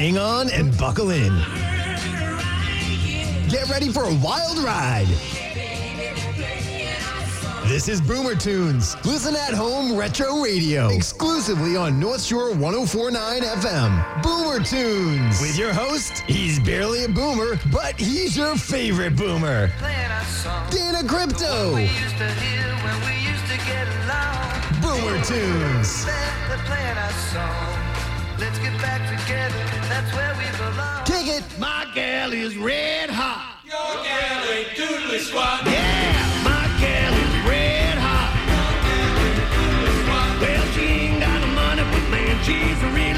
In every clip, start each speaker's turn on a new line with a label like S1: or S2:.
S1: hang on and buckle in. Get ready for a wild ride. This is Boomer Tunes. Listen at home retro radio exclusively on North Shore 1049 FM. Boomer Tunes with your host. He's barely a boomer, but he's your favorite boomer. Dana Crypto. Boomer Tunes. Let's get back together. That's where we belong. Kick it.
S2: My gal is red hot.
S3: Your gal ain't doodly squat.
S2: Yeah, my gal is red hot. Well, she ain't got no money, but man, she's really got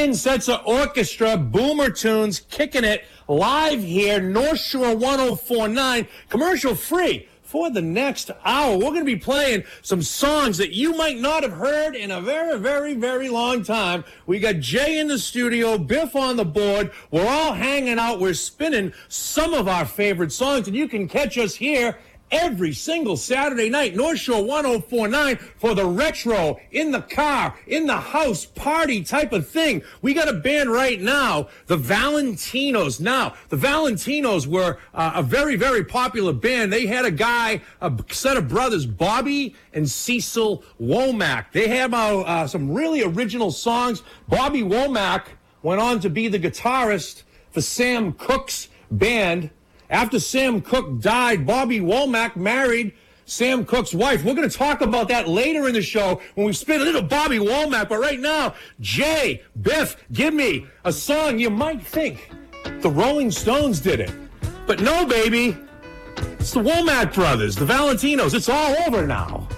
S4: Brian Setzer Orchestra, Boomer Tunes, kicking it live here, North Shore 1049, commercial free. For the next hour, we're going to be playing some songs that you might not have heard in a very, very, very long time. We got Jay in the studio, Biff on the board. We're all hanging out. We're spinning some of our favorite songs, and you can catch us here every single Saturday night, North Shore 1049 for the retro in the car, in the house party type of thing. We got a band right now, the Valentinos. Now, the Valentinos were uh, a very, very popular band. They had a guy, a set of brothers, Bobby and Cecil Womack. They have uh, uh, some really original songs. Bobby Womack went on to be the guitarist for Sam Cooke's band. After Sam Cooke died, Bobby Womack married Sam Cooke's wife. We're going to talk about that later in the show when we spin a little Bobby Womack. But right now, Jay, Biff, give me a song you might think the Rolling Stones did it. But no, baby. It's the Womack brothers, the Valentinos. It's all over now.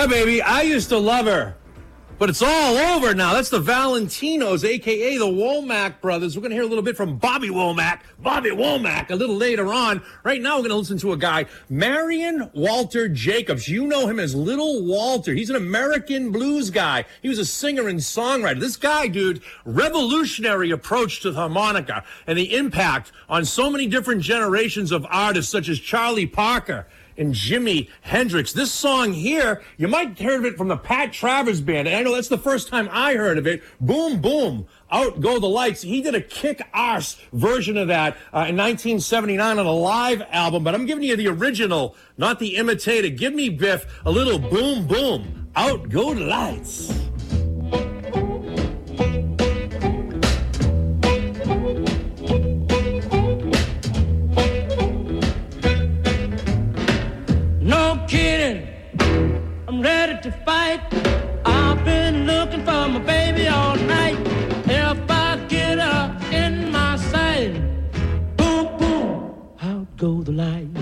S4: Yeah, baby. I used to love her. But it's all over now. That's the Valentinos, aka the Womack brothers. We're going to hear a little bit from Bobby Womack, Bobby Womack, a little later on. Right now, we're going to listen to a guy, Marion Walter Jacobs. You know him as Little Walter. He's an American blues guy. He was a singer and songwriter. This guy, dude, revolutionary approach to the harmonica and the impact on so many different generations of artists, such as Charlie Parker and Jimi Hendrix. This song here, you might have heard of it from the Pat Travers Band. And I know that's the first time I heard of it. Boom, boom. Out go the lights. He did a kick ass version of that uh, in 1979 on a live album, but I'm giving you the original, not the imitator. Give me, Biff, a little boom, boom. Out go the lights.
S5: Kidding, I'm ready to fight. I've been looking for my baby all night. If I get her in my sight, boom, boom, out go the light.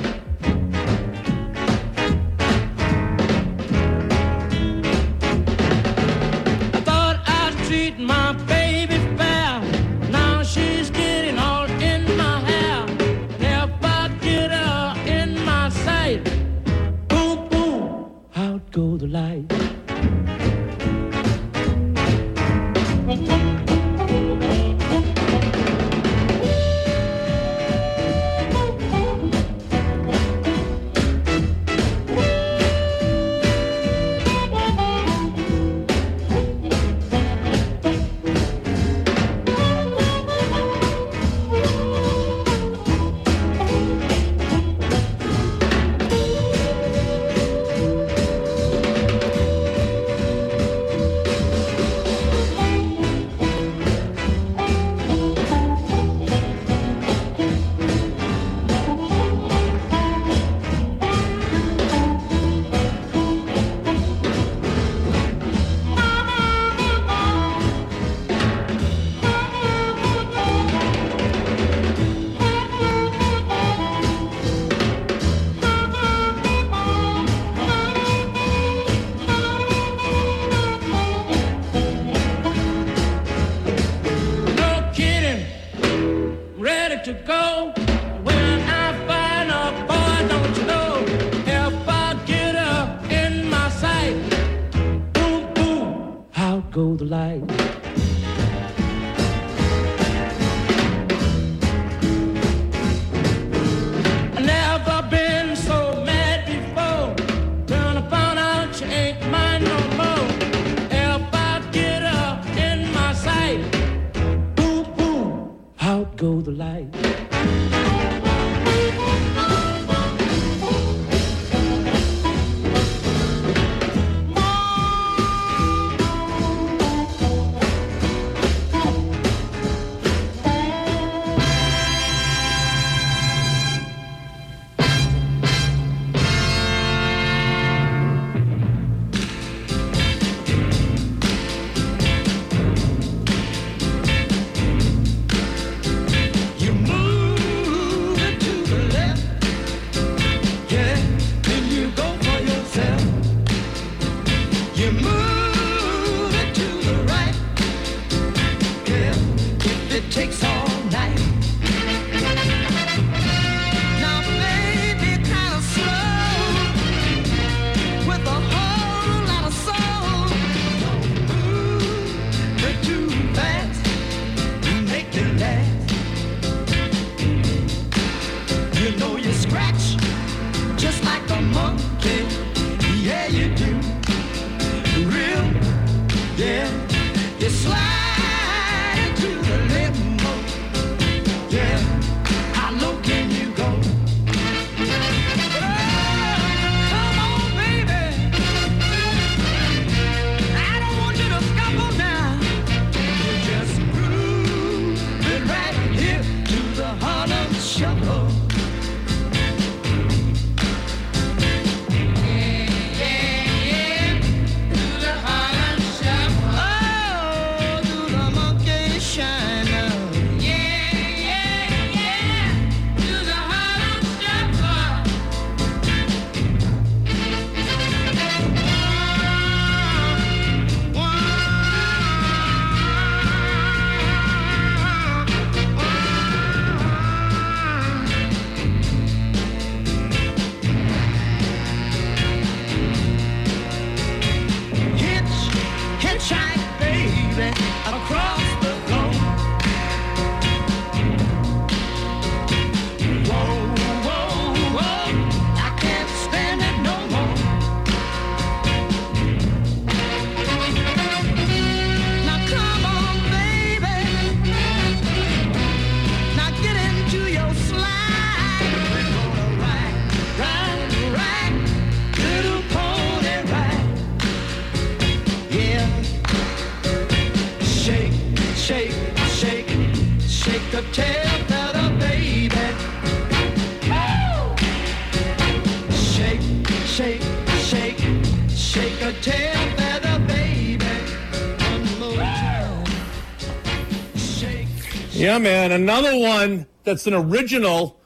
S4: Man. Another one that's an original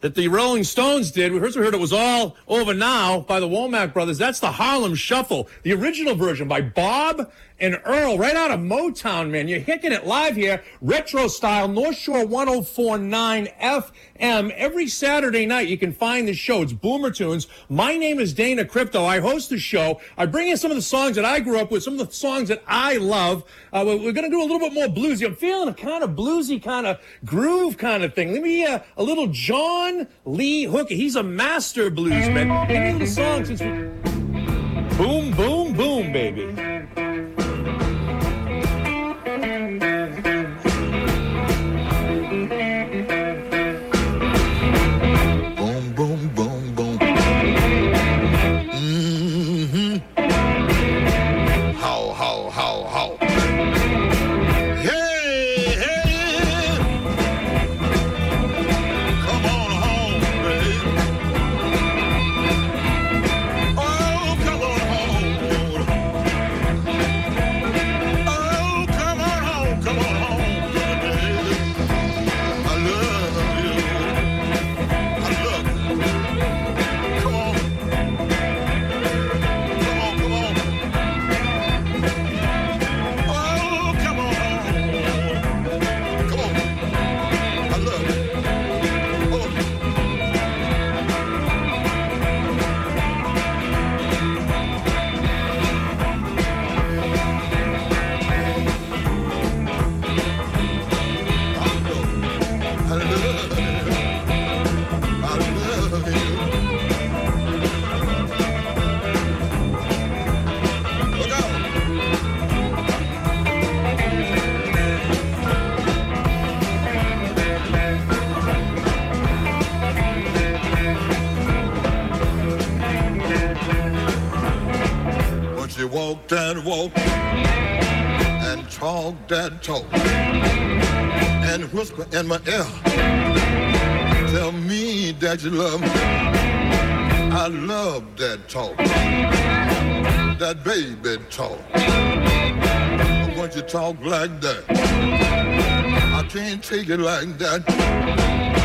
S4: that the Rolling Stones did. We first heard it was all over now by the Womack brothers. That's the Harlem Shuffle, the original version by Bob and Earl, right out of Motown, man. You're hicking it live here, retro style, North Shore 1049 FM. Every Saturday night, you can find the show. It's Boomer Tunes. My name is Dana Crypto. I host the show. I bring in some of the songs that I grew up with, some of the songs that I love. Uh, we're going to do a little bit more bluesy. I'm feeling a kind of bluesy, kind of groove kind of thing. Let me uh, a little John Lee Hooker. He's a master bluesman. Give me a little song since we. Boom, boom, boom, baby.
S3: Boom, and talk that talk and whisper in my ear. Tell me that you love me. I love that talk. That baby talk. But once you to talk like that, I can't take it like that.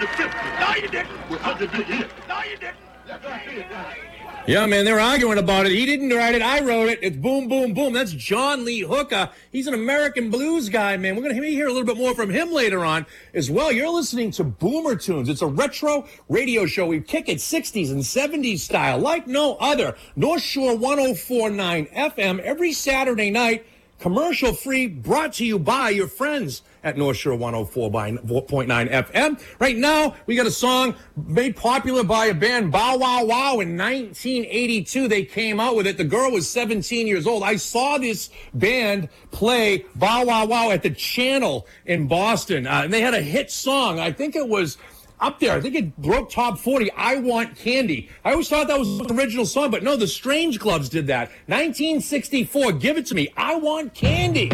S6: No, you didn't. With 150. No, you didn't.
S4: Yeah, man, they're arguing about it. He didn't write it. I wrote it. It's boom, boom, boom. That's John Lee Hooker. He's an American blues guy, man. We're going to hear a little bit more from him later on as well. You're listening to Boomer Tunes. It's a retro radio show. We kick it 60s and 70s style like no other. North Shore 1049 FM every Saturday night, commercial free, brought to you by your friends at North Shore 104.9 FM. Right now, we got a song made popular by a band, Bow Wow Wow, in 1982. They came out with it. The girl was 17 years old. I saw this band play Bow Wow Wow at the Channel in Boston, uh, and they had a hit song. I think it was up there. I think it broke top 40. I Want Candy. I always thought that was the original song, but no, the Strangeloves did that. 1964. Give it to me. I Want Candy.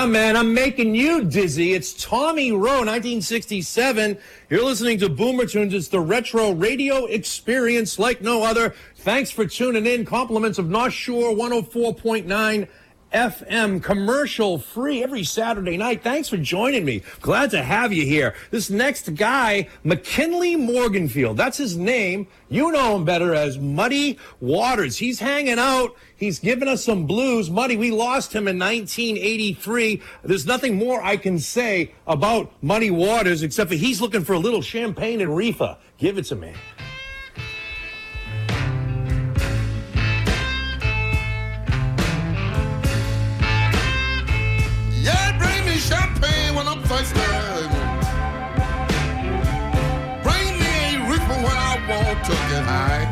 S4: Yeah, man, I'm making you dizzy. It's Tommy Roe, 1967. You're listening to Boomer Tunes. It's the retro radio experience like no other. Thanks for tuning in. Compliments of North Shore 104.9 FM, commercial free every Saturday night. Thanks for joining me. Glad to have you here. This next guy, McKinley Morganfield, that's his name. You know him better as Muddy Waters. He's hanging out. He's giving us some blues. Muddy, we lost him in 1983. There's nothing more I can say about Muddy Waters except for he's looking for a little champagne and reefer. Give it to me.
S3: When I'm. Bring me a reefer when I want to get high.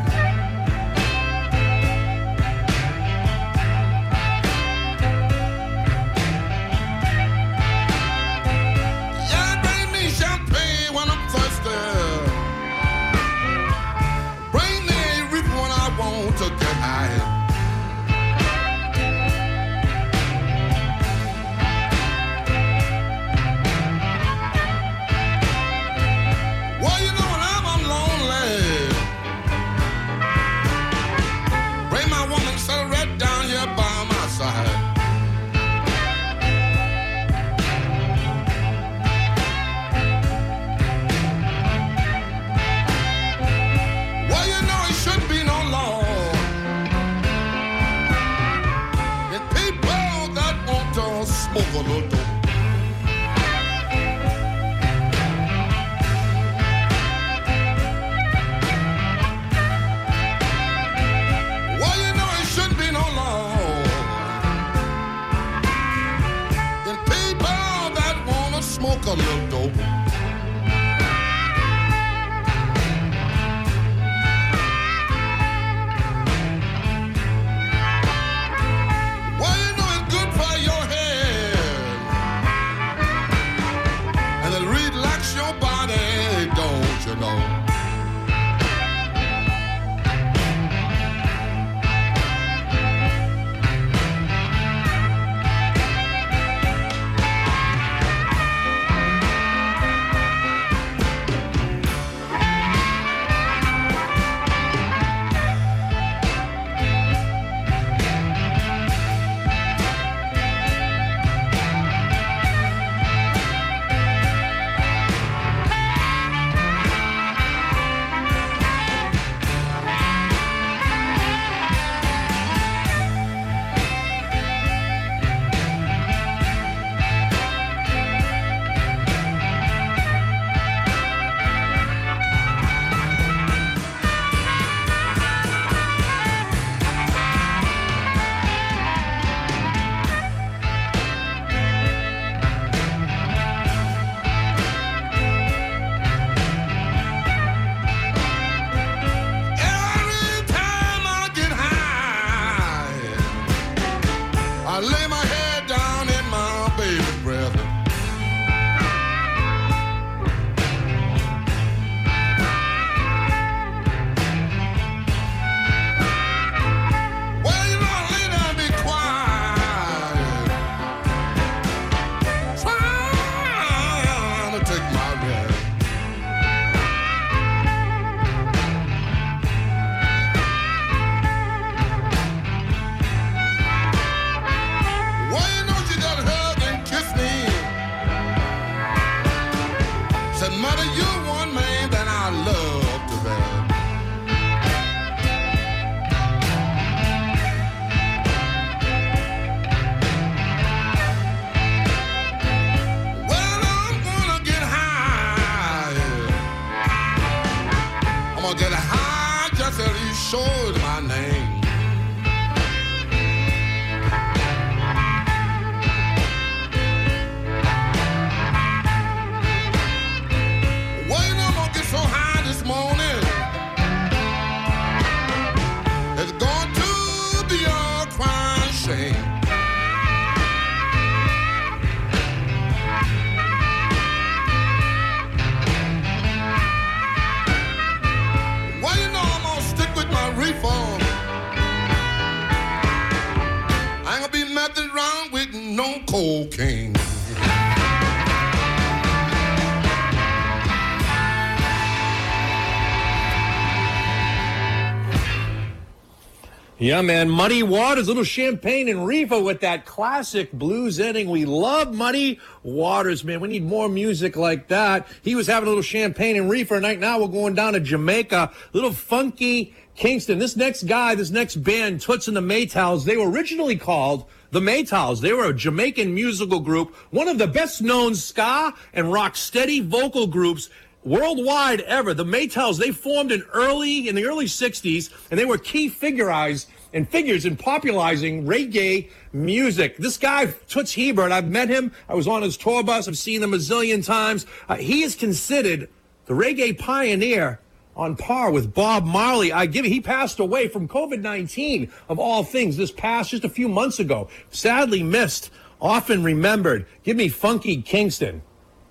S3: Yeah,
S7: man. Muddy Waters, little champagne and reefer with that classic blues ending. We love Muddy Waters, man. We need more music like that. He was having a little champagne and reefer night. Now we're going down to Jamaica. a Little funky Kingston. This next guy, this next band, Toots and the Maytals, they were originally called the Maytals. They were a Jamaican musical group, one of the best known ska and rock steady vocal groups worldwide ever. The Maytals, they formed in early in the early 60s and they were key figures and figures in popularizing reggae music. This guy, Toots Hibbert, I've met him. I was on his tour bus. I've seen him a zillion times. Uh, he is considered the reggae pioneer on par with Bob Marley. I give he passed away from COVID-19 of all things this past just a few months ago. Sadly missed, often remembered. Give me Funky Kingston.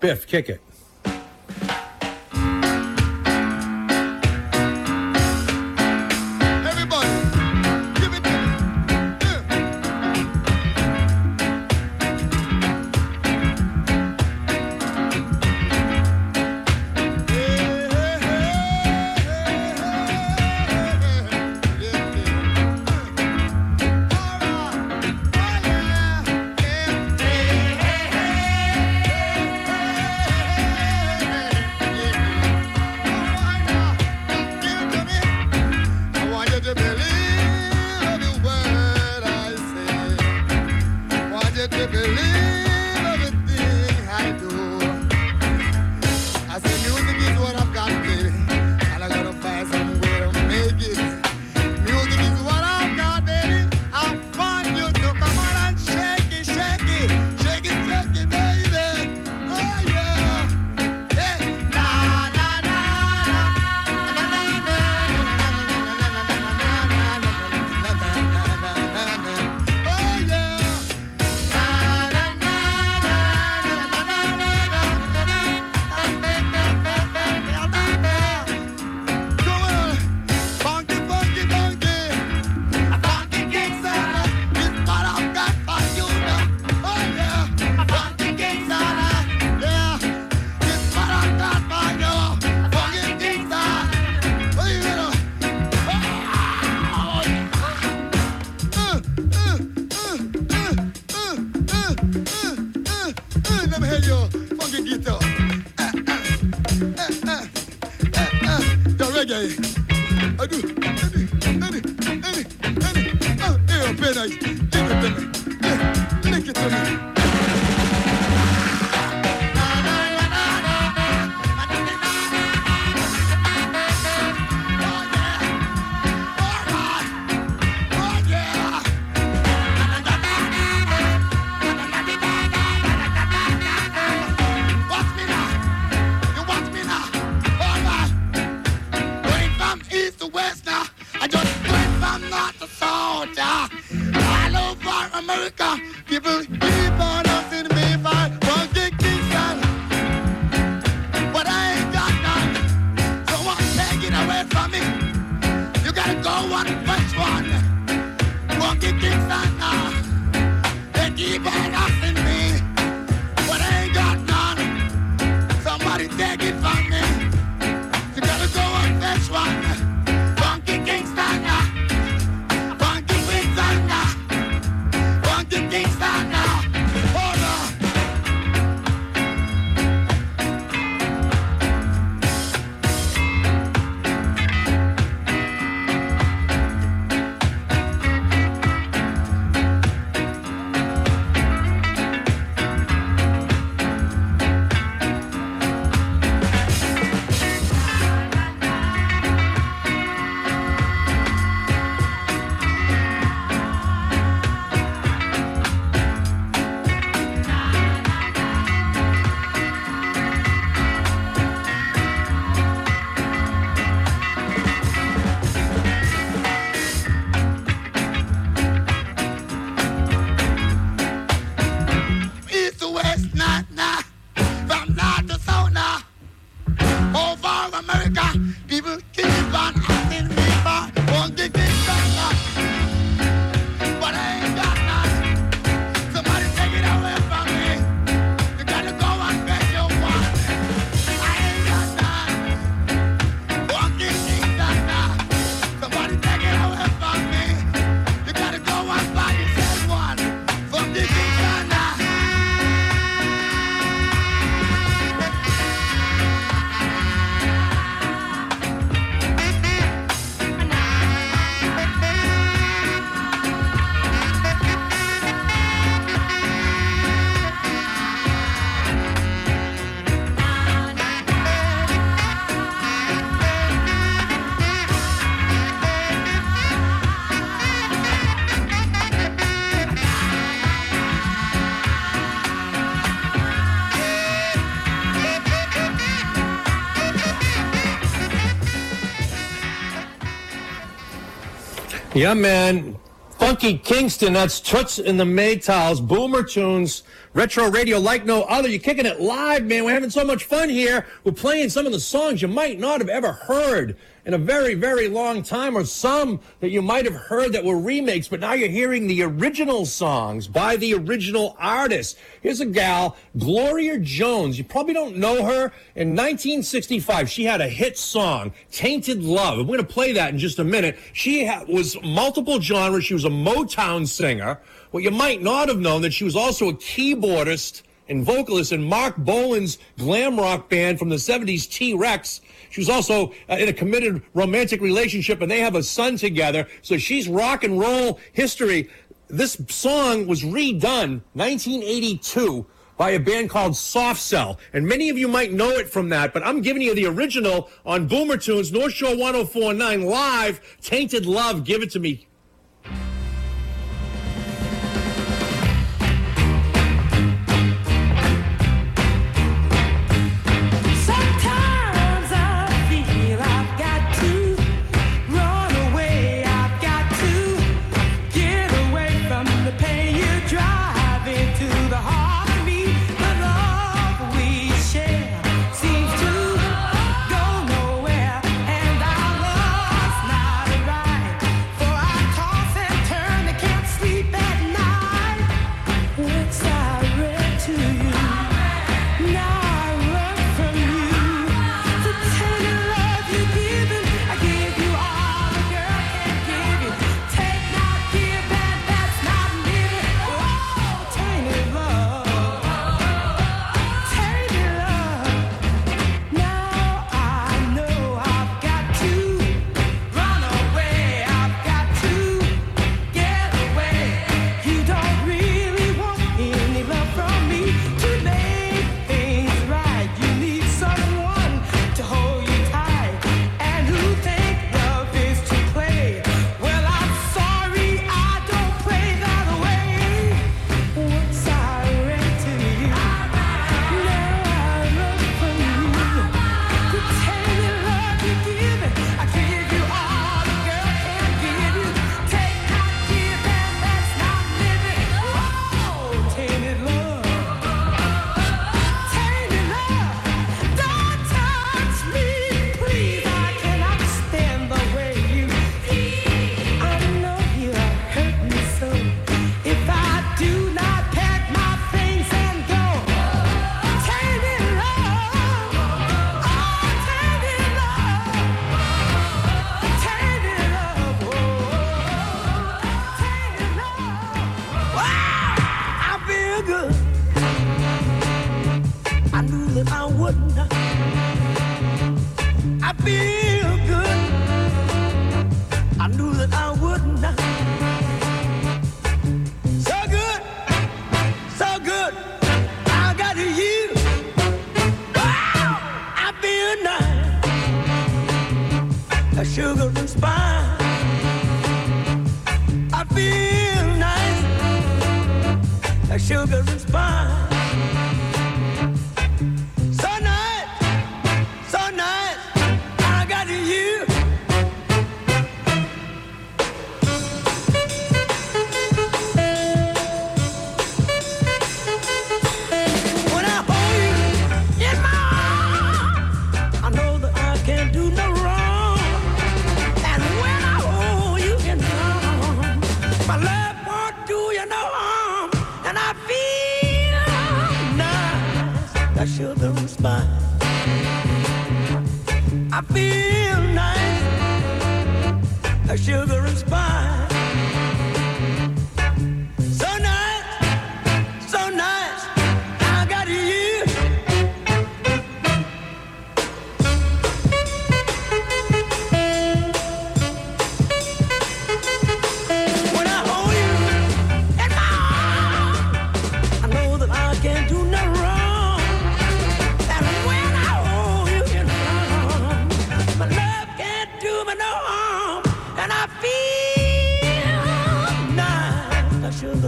S7: Biff, kick it.
S8: Yeah,
S4: man. Funky Kingston, that's Toots in the Maytals, Boomer Tunes, Retro Radio like no other. You're kicking it live, man. We're having so much fun here. We're playing some of the songs you might not have ever heard in a very, very long time, or some that you might have heard that were remakes, but now you're hearing the original songs by the original artist. Here's a gal, Gloria Jones. You probably don't know her. In 1965, she had a hit song, Tainted Love. I'm going to play that in just a minute. She ha- was multiple genres. She was a Motown singer. What you might not have known that she was also a keyboardist and vocalist in Marc Bolan's glam rock band from the 70s, T Rex. She was also uh, in a committed romantic relationship, and they have a son together. So she's rock and roll history. This song was redone 1982 by a band called Soft Cell. And many of you might know it from that, but I'm giving you the original on Boomer Tunes, North Shore 1049 live, Tainted Love, Give It to
S9: Me.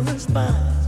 S9: Nice, like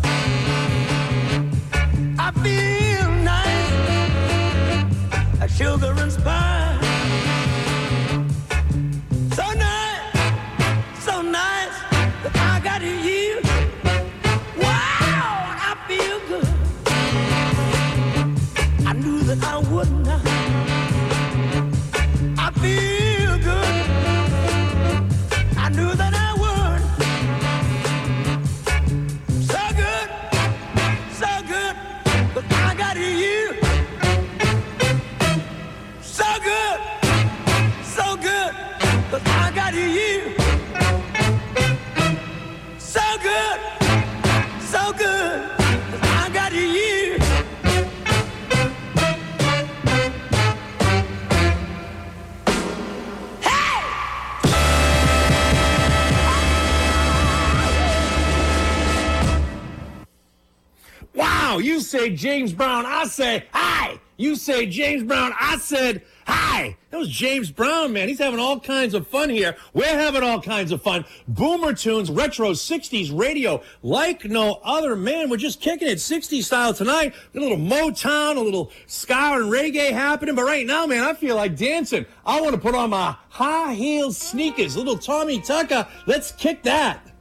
S4: James Brown, I say hi. You say James Brown, I said hi. That was James Brown, man. He's having all kinds of fun here. We're having all kinds of fun. Boomer tunes, retro 60s radio, like no other man. We're just kicking it 60s style tonight. A little Motown, a little ska and reggae happening. But right now, man, I feel like dancing. I want to put on my high heel sneakers, little Tommy Tucker. Let's kick that.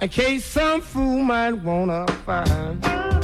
S10: in case some fool might wanna find.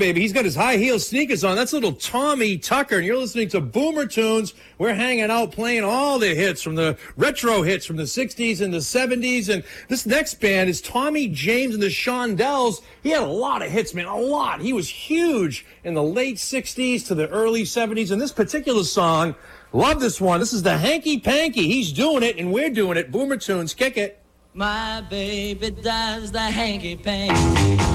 S10: Baby.
S4: He's got his high heel sneakers on. That's little Tommy Tucker. And you're listening to Boomer Tunes. We're hanging out playing all the hits from the retro hits from the 60s and the 70s. And this next band is Tommy James and the Shondells. He had a lot of hits, man. A lot. He was huge in the late 60s to the early 70s. And this particular song, love this one. This is the Hanky Panky. He's doing it and we're doing it. Boomer Tunes. Kick it.
S11: My baby does the hanky panky.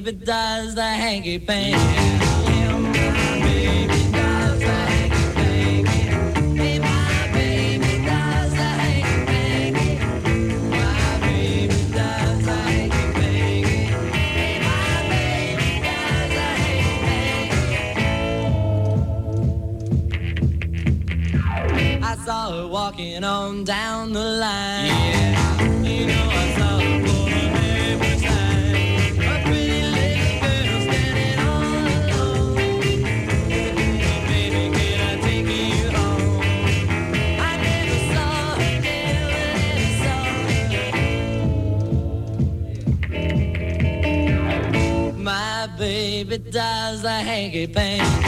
S11: Baby does the hanky panky. My baby does the hanky panky. Saw her walking on down the line. Yeah, baby does the hanky panky.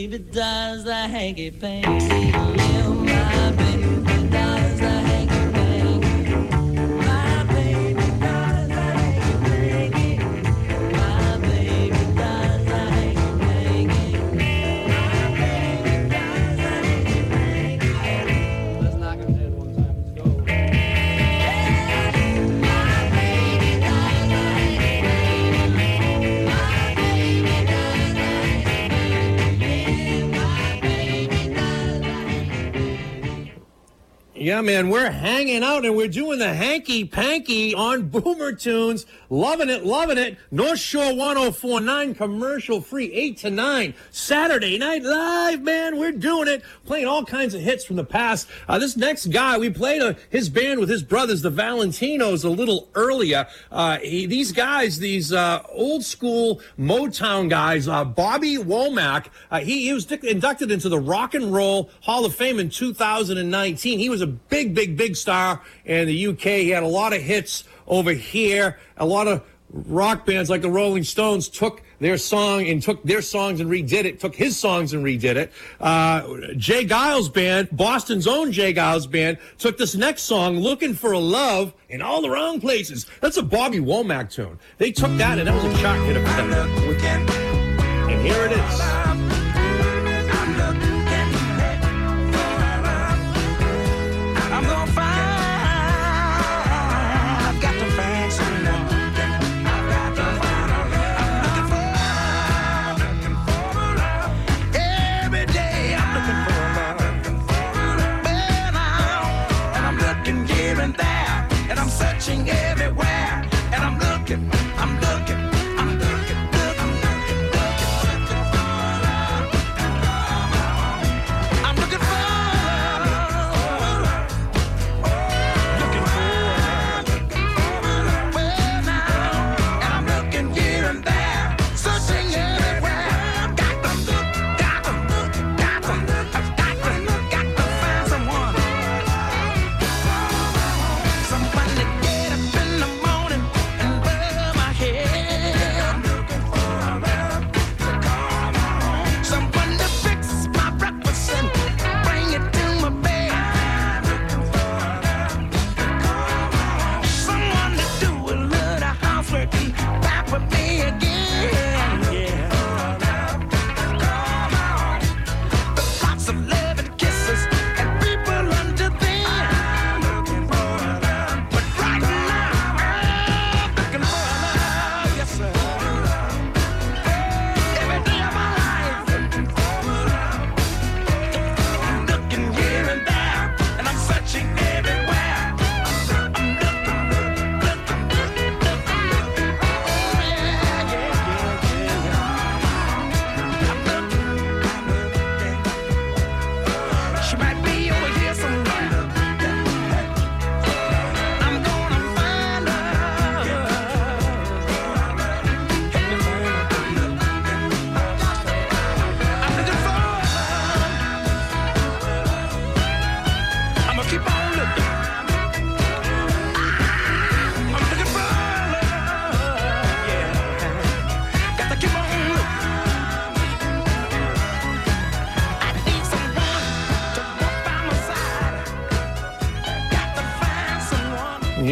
S11: Baby does the hanky panky. Yeah, my baby Yeah,
S4: man, we're hanging out and we're doing the hanky panky on Boomer Tunes. Loving it, loving it. North Shore 1049 commercial free 8 to 9. Saturday night live, man. We're doing it. Playing all kinds of hits from the past. Uh, this next guy, we played uh, his band with his brothers, the Valentinos, a little earlier. Uh, he, these guys, these uh, old school Motown guys, uh, Bobby Womack, uh, he, he was inducted into the Rock and Roll Hall of Fame in 2019. He was a big, big, big star in the UK. He had a lot of hits over here. A lot of rock bands like the Rolling Stones took their song and took their songs and redid it, took his songs and redid it. Uh, J. Geils Band, Boston's own J. Geils Band, took this next song, Looking for a Love, in all the wrong places. That's a Bobby Womack tune. They took that and that was a chart hit for them. And here it is.
S11: Searching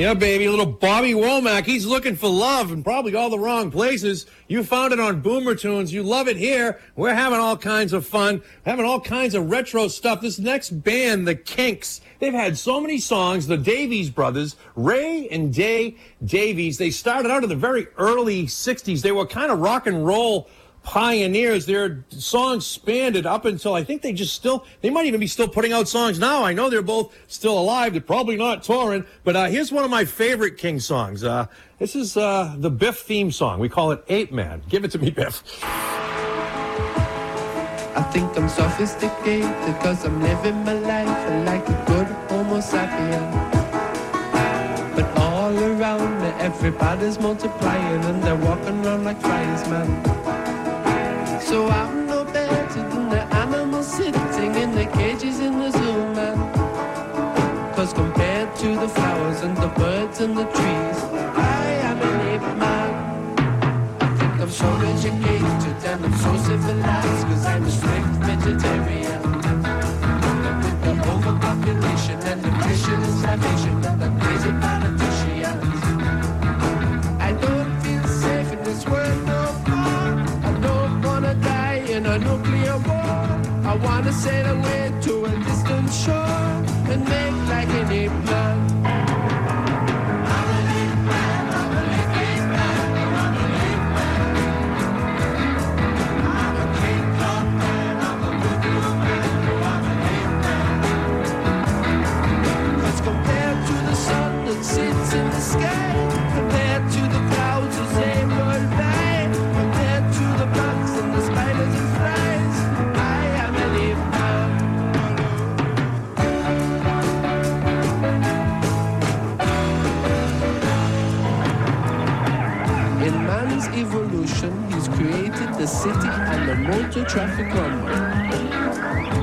S4: Yeah, baby, little Bobby Womack. He's looking for love in probably all the wrong places. You found it on Boomer Tunes. You love it here. We're having all kinds of fun, having all kinds of retro stuff. This next band, the Kinks, they've had so many songs. The Davies brothers, Ray and Dave Davies, they started out in the very early 60s. They were kind of rock and roll pioneers. Their songs spanned it up until I think they just still, they might even be still putting out songs now. I know they're both still alive. They're probably not touring, but uh, here's one of my favorite King songs. Uh, this is uh, the Biff theme song. We call it Ape Man. Give it to me, Biff.
S12: I think I'm sophisticated cause I'm living my life like a good homo sapien. But all around me everybody's multiplying and they're walking around like flies, man. So I'm no better than the animals sitting in the cages in the zoo, man. Cause compared to the flowers and the birds and the trees, Wanna sail away to a distant shore And make like an ape man. I'm the city and the motor traffic rumble.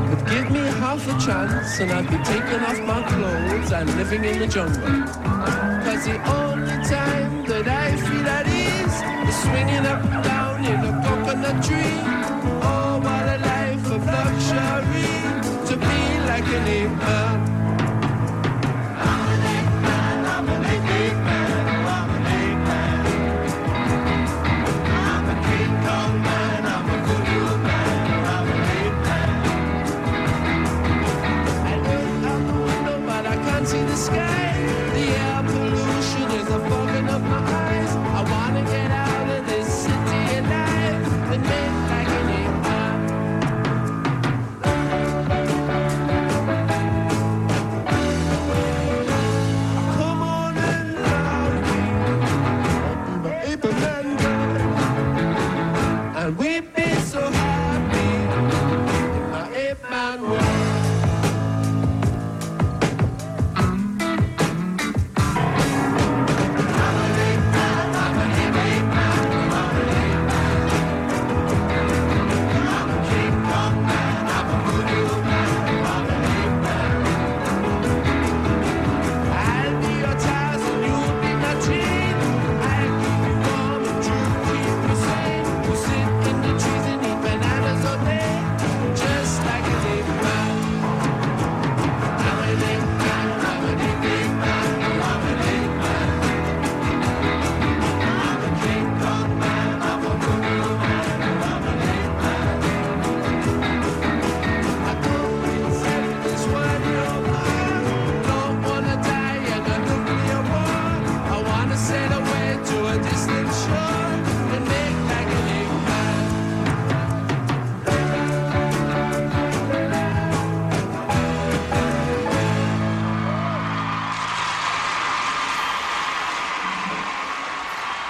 S12: But give me half a chance and I'd be taking off my clothes and living in the jungle. Cause the only time that I feel at ease is swinging up and down in a coconut tree.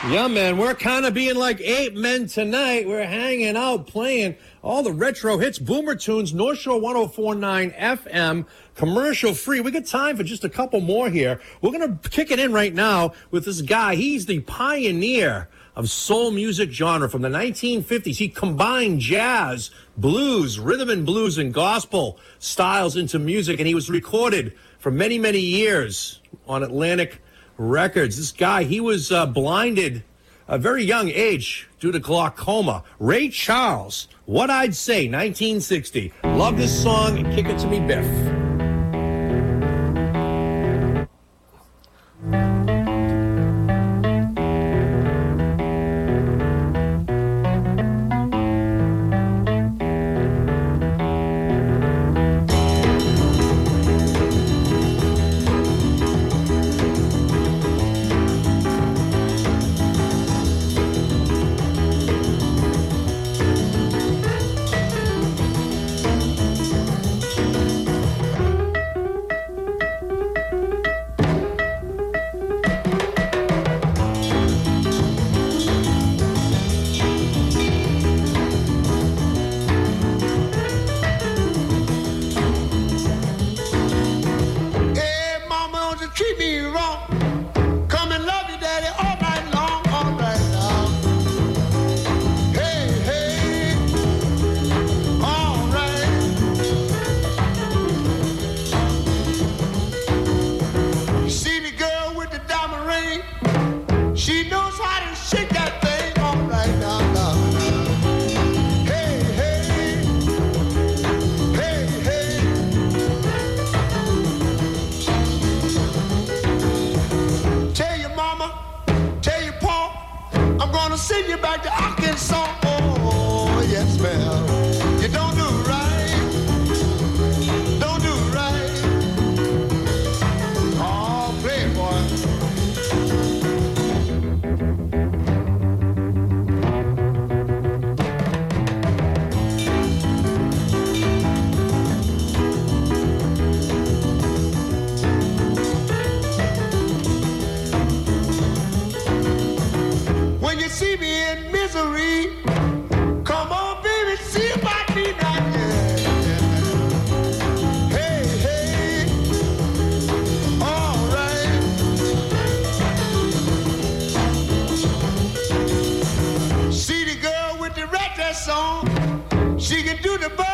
S4: Yeah, man, we're kind of being like ape men tonight. We're hanging out, playing all the retro hits, Boomer Tunes, North Shore 1049 FM, commercial free. We got time for just a couple more here. We're going to kick it in right now with this guy. He's the pioneer of soul music genre from the 1950s. He combined jazz, blues, rhythm and blues, and gospel styles into music, and he was recorded for many, many years on Atlantic Records. This guy, he was uh, blinded a very young age due to glaucoma. Ray Charles, What I'd Say, 1960. Love this song kick it to me, Biff.
S7: Send you back to Arkansas. Oh, yes, ma'am. On, she can do the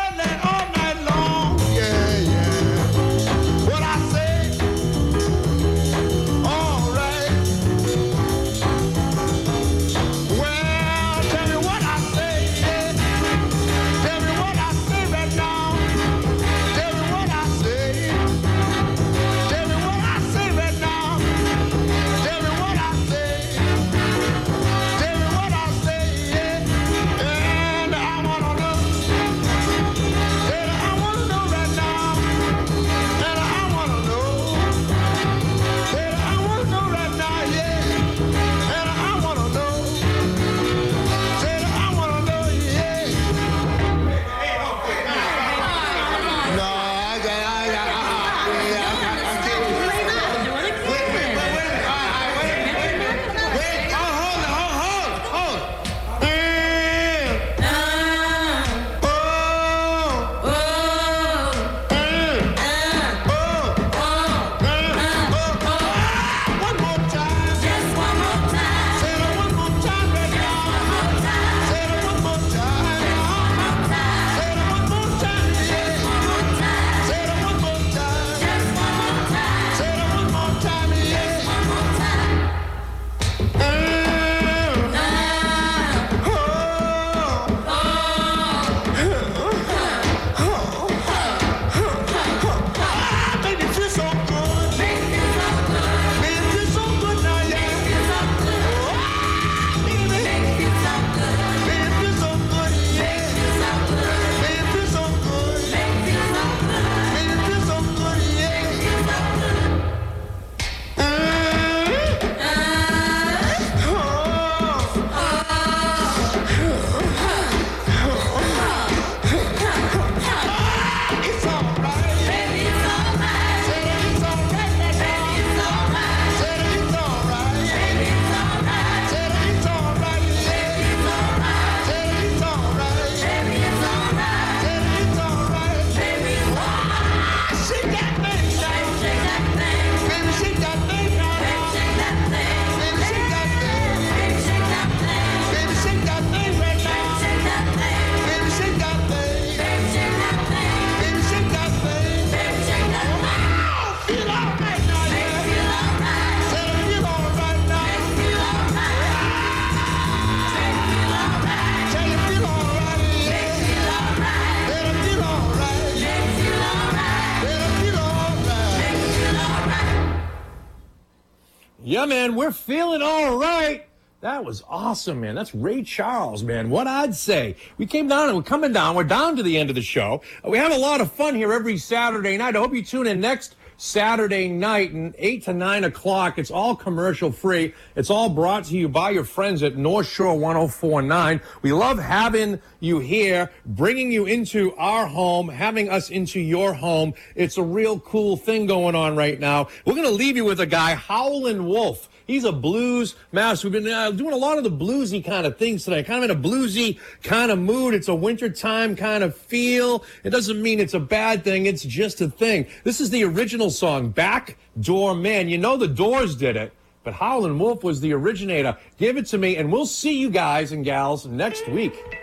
S4: we're feeling all right. That was awesome, man. That's Ray Charles, man. What I'd say. We came down and we're coming down. We're down to the end of the show. Uh, We have a lot of fun here every Saturday night. I hope you tune in next Saturday night and 8 to 9 o'clock. It's all commercial free. It's all brought to you by your friends at North Shore 1049. We love having you here, bringing you into our home, having us into your home. It's a real cool thing going on right now. We're going to leave you with a guy, Howlin' Wolf. He's a blues master. We've been uh, doing a lot of the bluesy kind of things today, kind of in a bluesy kind of mood. It's a wintertime kind of feel. It doesn't mean it's a bad thing. It's just a thing. This is the original song, Back Door Man. You know the Doors did it, but Howlin' Wolf was the originator. Give it to me, and we'll see you guys and gals next week.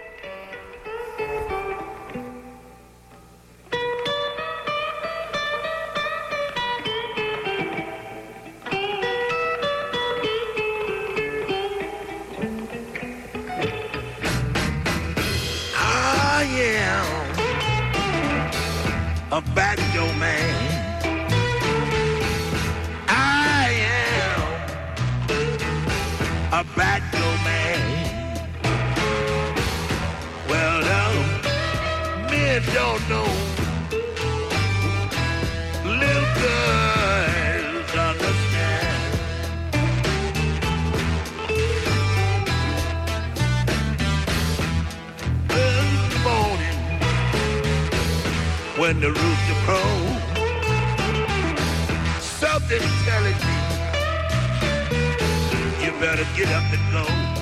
S13: Get up and go.